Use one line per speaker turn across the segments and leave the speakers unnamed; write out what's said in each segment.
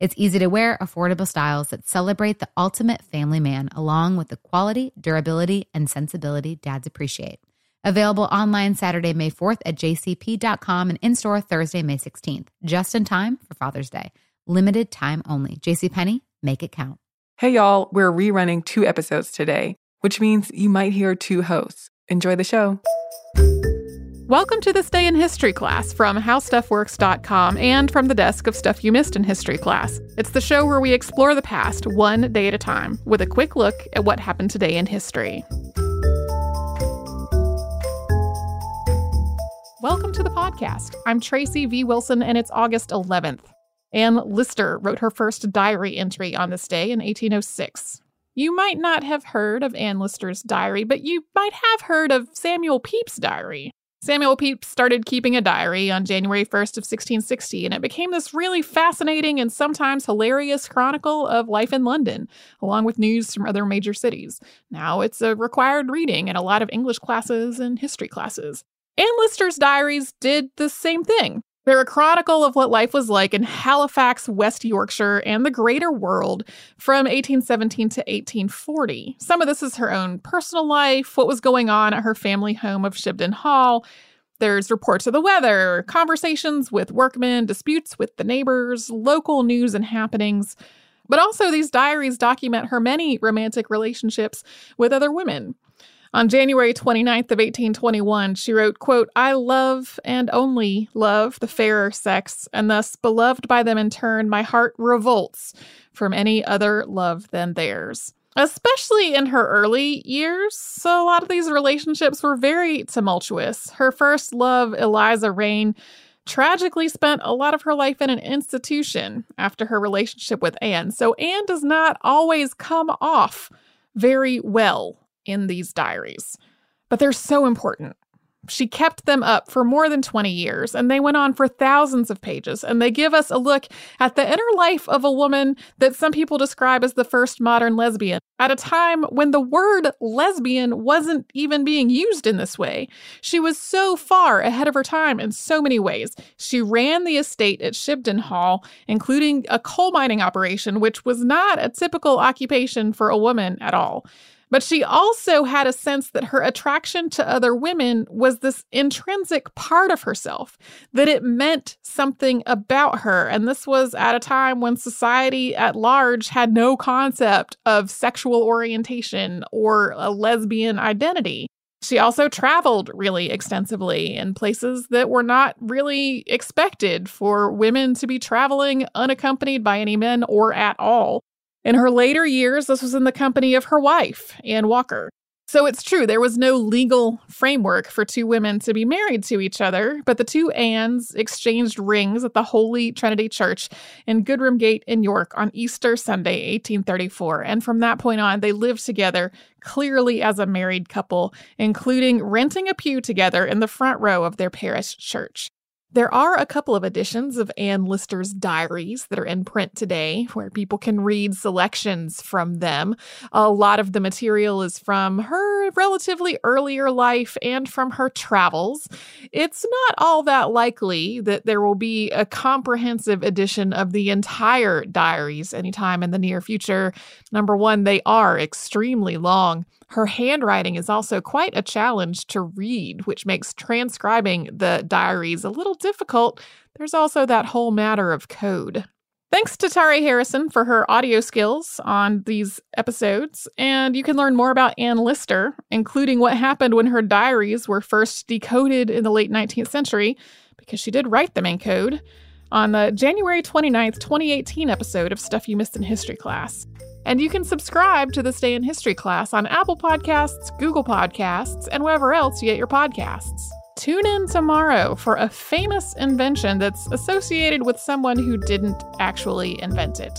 It's easy to wear, affordable styles that celebrate the ultimate family man, along with the quality, durability, and sensibility dads appreciate. Available online Saturday, May 4th at jcp.com and in store Thursday, May 16th, just in time for Father's Day. Limited time only. JCPenney, make it count.
Hey, y'all, we're rerunning two episodes today, which means you might hear two hosts. Enjoy the show.
Welcome to this day in history class from howstuffworks.com and from the desk of Stuff You Missed in History class. It's the show where we explore the past one day at a time with a quick look at what happened today in history. Welcome to the podcast. I'm Tracy V. Wilson, and it's August 11th. Anne Lister wrote her first diary entry on this day in 1806. You might not have heard of Anne Lister's diary, but you might have heard of Samuel Pepys' diary. Samuel Pepys started keeping a diary on January 1st of 1660, and it became this really fascinating and sometimes hilarious chronicle of life in London, along with news from other major cities. Now it's a required reading in a lot of English classes and history classes. Anne Lister's diaries did the same thing. They're a chronicle of what life was like in Halifax, West Yorkshire, and the greater world from 1817 to 1840. Some of this is her own personal life, what was going on at her family home of Shibden Hall. There's reports of the weather, conversations with workmen, disputes with the neighbors, local news and happenings. But also, these diaries document her many romantic relationships with other women. On January 29th of 1821, she wrote, quote, I love and only love the fairer sex, and thus beloved by them in turn, my heart revolts from any other love than theirs. Especially in her early years, a lot of these relationships were very tumultuous. Her first love, Eliza Raine, tragically spent a lot of her life in an institution after her relationship with Anne. So Anne does not always come off very well in these diaries, but they're so important. She kept them up for more than 20 years, and they went on for thousands of pages. And they give us a look at the inner life of a woman that some people describe as the first modern lesbian, at a time when the word lesbian wasn't even being used in this way. She was so far ahead of her time in so many ways. She ran the estate at Shibden Hall, including a coal mining operation, which was not a typical occupation for a woman at all. But she also had a sense that her attraction to other women was this intrinsic part of herself, that it meant something about her. And this was at a time when society at large had no concept of sexual orientation or a lesbian identity. She also traveled really extensively in places that were not really expected for women to be traveling unaccompanied by any men or at all. In her later years, this was in the company of her wife, Ann Walker. So it's true, there was no legal framework for two women to be married to each other, but the two Anns exchanged rings at the Holy Trinity Church in Goodramgate in York on Easter Sunday, 1834. And from that point on, they lived together clearly as a married couple, including renting a pew together in the front row of their parish church. There are a couple of editions of Anne Lister's diaries that are in print today where people can read selections from them. A lot of the material is from her relatively earlier life and from her travels. It's not all that likely that there will be a comprehensive edition of the entire diaries anytime in the near future. Number one, they are extremely long. Her handwriting is also quite a challenge to read, which makes transcribing the diaries a little difficult. There's also that whole matter of code. Thanks to Tari Harrison for her audio skills on these episodes. And you can learn more about Anne Lister, including what happened when her diaries were first decoded in the late 19th century, because she did write them in code, on the January 29th, 2018 episode of Stuff You Missed in History Class. And you can subscribe to This Day in History class on Apple Podcasts, Google Podcasts, and wherever else you get your podcasts. Tune in tomorrow for a famous invention that's associated with someone who didn't actually invent it.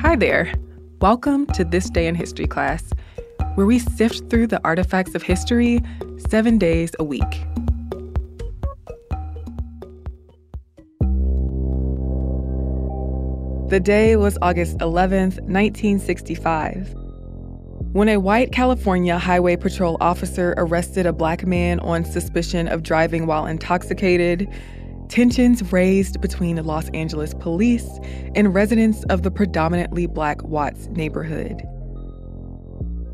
Hi there. Welcome to This Day in History class, where we sift through the artifacts of history seven days a week. The day was August 11th, 1965. When a white California Highway Patrol officer arrested a black man on suspicion of driving while intoxicated, tensions raised between Los Angeles police and residents of the predominantly black Watts neighborhood.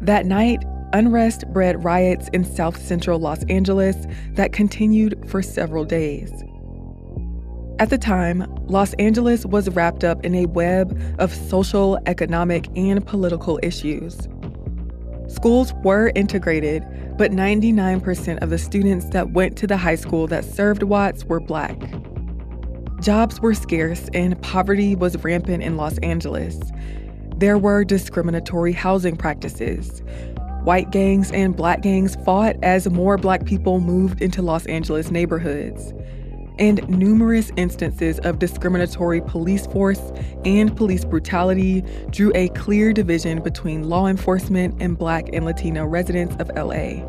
That night, unrest bred riots in south central Los Angeles that continued for several days. At the time, Los Angeles was wrapped up in a web of social, economic, and political issues. Schools were integrated, but 99% of the students that went to the high school that served Watts were black. Jobs were scarce and poverty was rampant in Los Angeles. There were discriminatory housing practices. White gangs and black gangs fought as more black people moved into Los Angeles neighborhoods. And numerous instances of discriminatory police force and police brutality drew a clear division between law enforcement and Black and Latino residents of LA.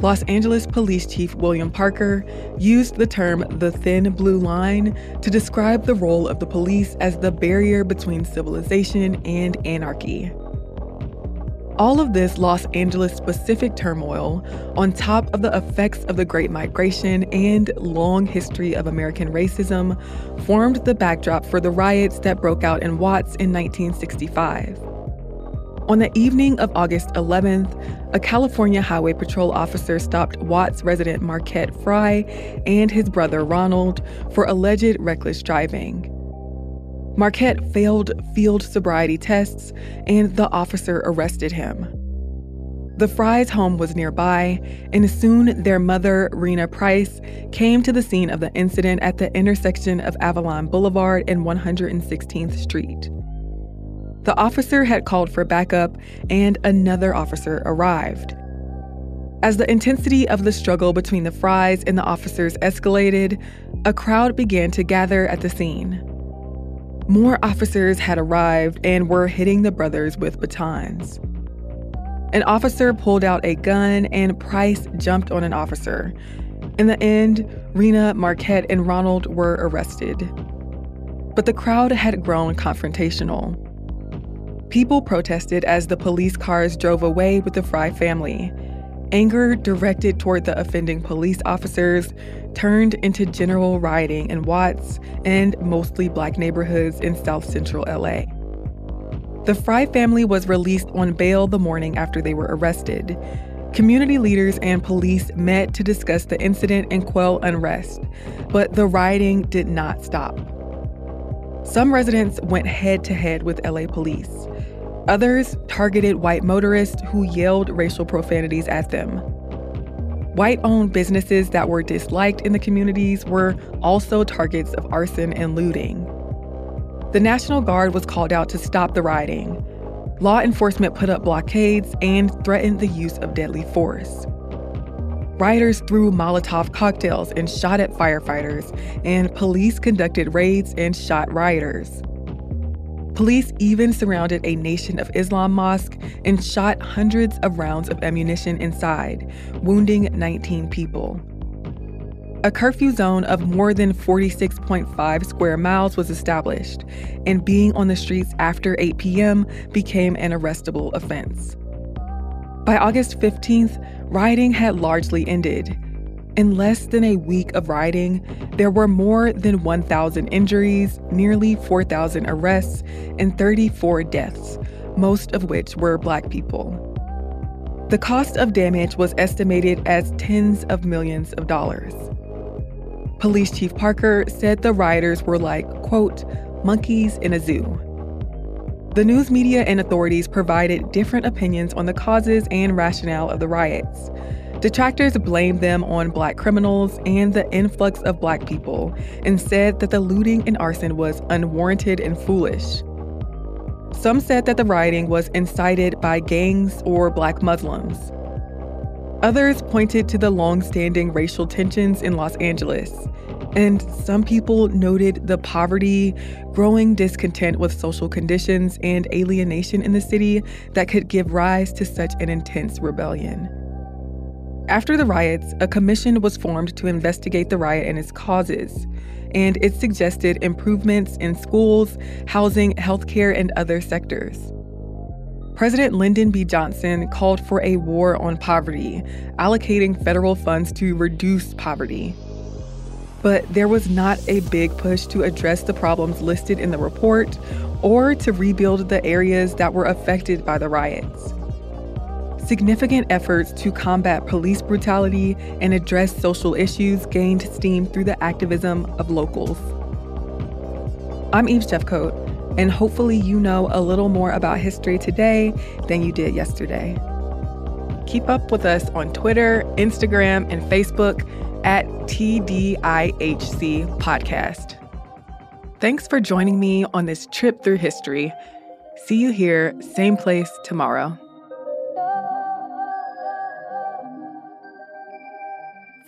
Los Angeles Police Chief William Parker used the term the thin blue line to describe the role of the police as the barrier between civilization and anarchy. All of this Los Angeles specific turmoil, on top of the effects of the Great Migration and long history of American racism, formed the backdrop for the riots that broke out in Watts in 1965. On the evening of August 11th, a California Highway Patrol officer stopped Watts resident Marquette Frye and his brother Ronald for alleged reckless driving. Marquette failed field sobriety tests, and the officer arrested him. The Fryes' home was nearby, and soon their mother, Rena Price, came to the scene of the incident at the intersection of Avalon Boulevard and 116th Street. The officer had called for backup, and another officer arrived. As the intensity of the struggle between the Fryes and the officers escalated, a crowd began to gather at the scene. More officers had arrived and were hitting the brothers with batons. An officer pulled out a gun and Price jumped on an officer. In the end, Rena, Marquette, and Ronald were arrested. But the crowd had grown confrontational. People protested as the police cars drove away with the Frye family. Anger directed toward the offending police officers turned into general rioting in Watts and mostly black neighborhoods in South Central LA. The Frye family was released on bail the morning after they were arrested. Community leaders and police met to discuss the incident and quell unrest, but the rioting did not stop. Some residents went head to head with LA police. Others targeted white motorists who yelled racial profanities at them. White owned businesses that were disliked in the communities were also targets of arson and looting. The National Guard was called out to stop the rioting. Law enforcement put up blockades and threatened the use of deadly force. Rioters threw Molotov cocktails and shot at firefighters, and police conducted raids and shot rioters. Police even surrounded a Nation of Islam mosque and shot hundreds of rounds of ammunition inside, wounding 19 people. A curfew zone of more than 46.5 square miles was established, and being on the streets after 8 p.m. became an arrestable offense. By August 15th, rioting had largely ended, in less than a week of rioting, there were more than 1,000 injuries, nearly 4,000 arrests, and 34 deaths, most of which were Black people. The cost of damage was estimated as tens of millions of dollars. Police Chief Parker said the rioters were like, quote, monkeys in a zoo. The news media and authorities provided different opinions on the causes and rationale of the riots. Detractors blamed them on black criminals and the influx of black people and said that the looting and arson was unwarranted and foolish. Some said that the rioting was incited by gangs or black Muslims. Others pointed to the long-standing racial tensions in Los Angeles. And some people noted the poverty, growing discontent with social conditions, and alienation in the city that could give rise to such an intense rebellion. After the riots, a commission was formed to investigate the riot and its causes, and it suggested improvements in schools, housing, healthcare, and other sectors. President Lyndon B. Johnson called for a war on poverty, allocating federal funds to reduce poverty. But there was not a big push to address the problems listed in the report or to rebuild the areas that were affected by the riots significant efforts to combat police brutality and address social issues gained steam through the activism of locals. I'm Eve Jeffcoat, and hopefully you know a little more about history today than you did yesterday. Keep up with us on Twitter, Instagram, and Facebook at TDIHC Podcast. Thanks for joining me on this trip through history. See you here, same place tomorrow.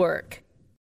Network.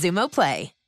Xumo Play.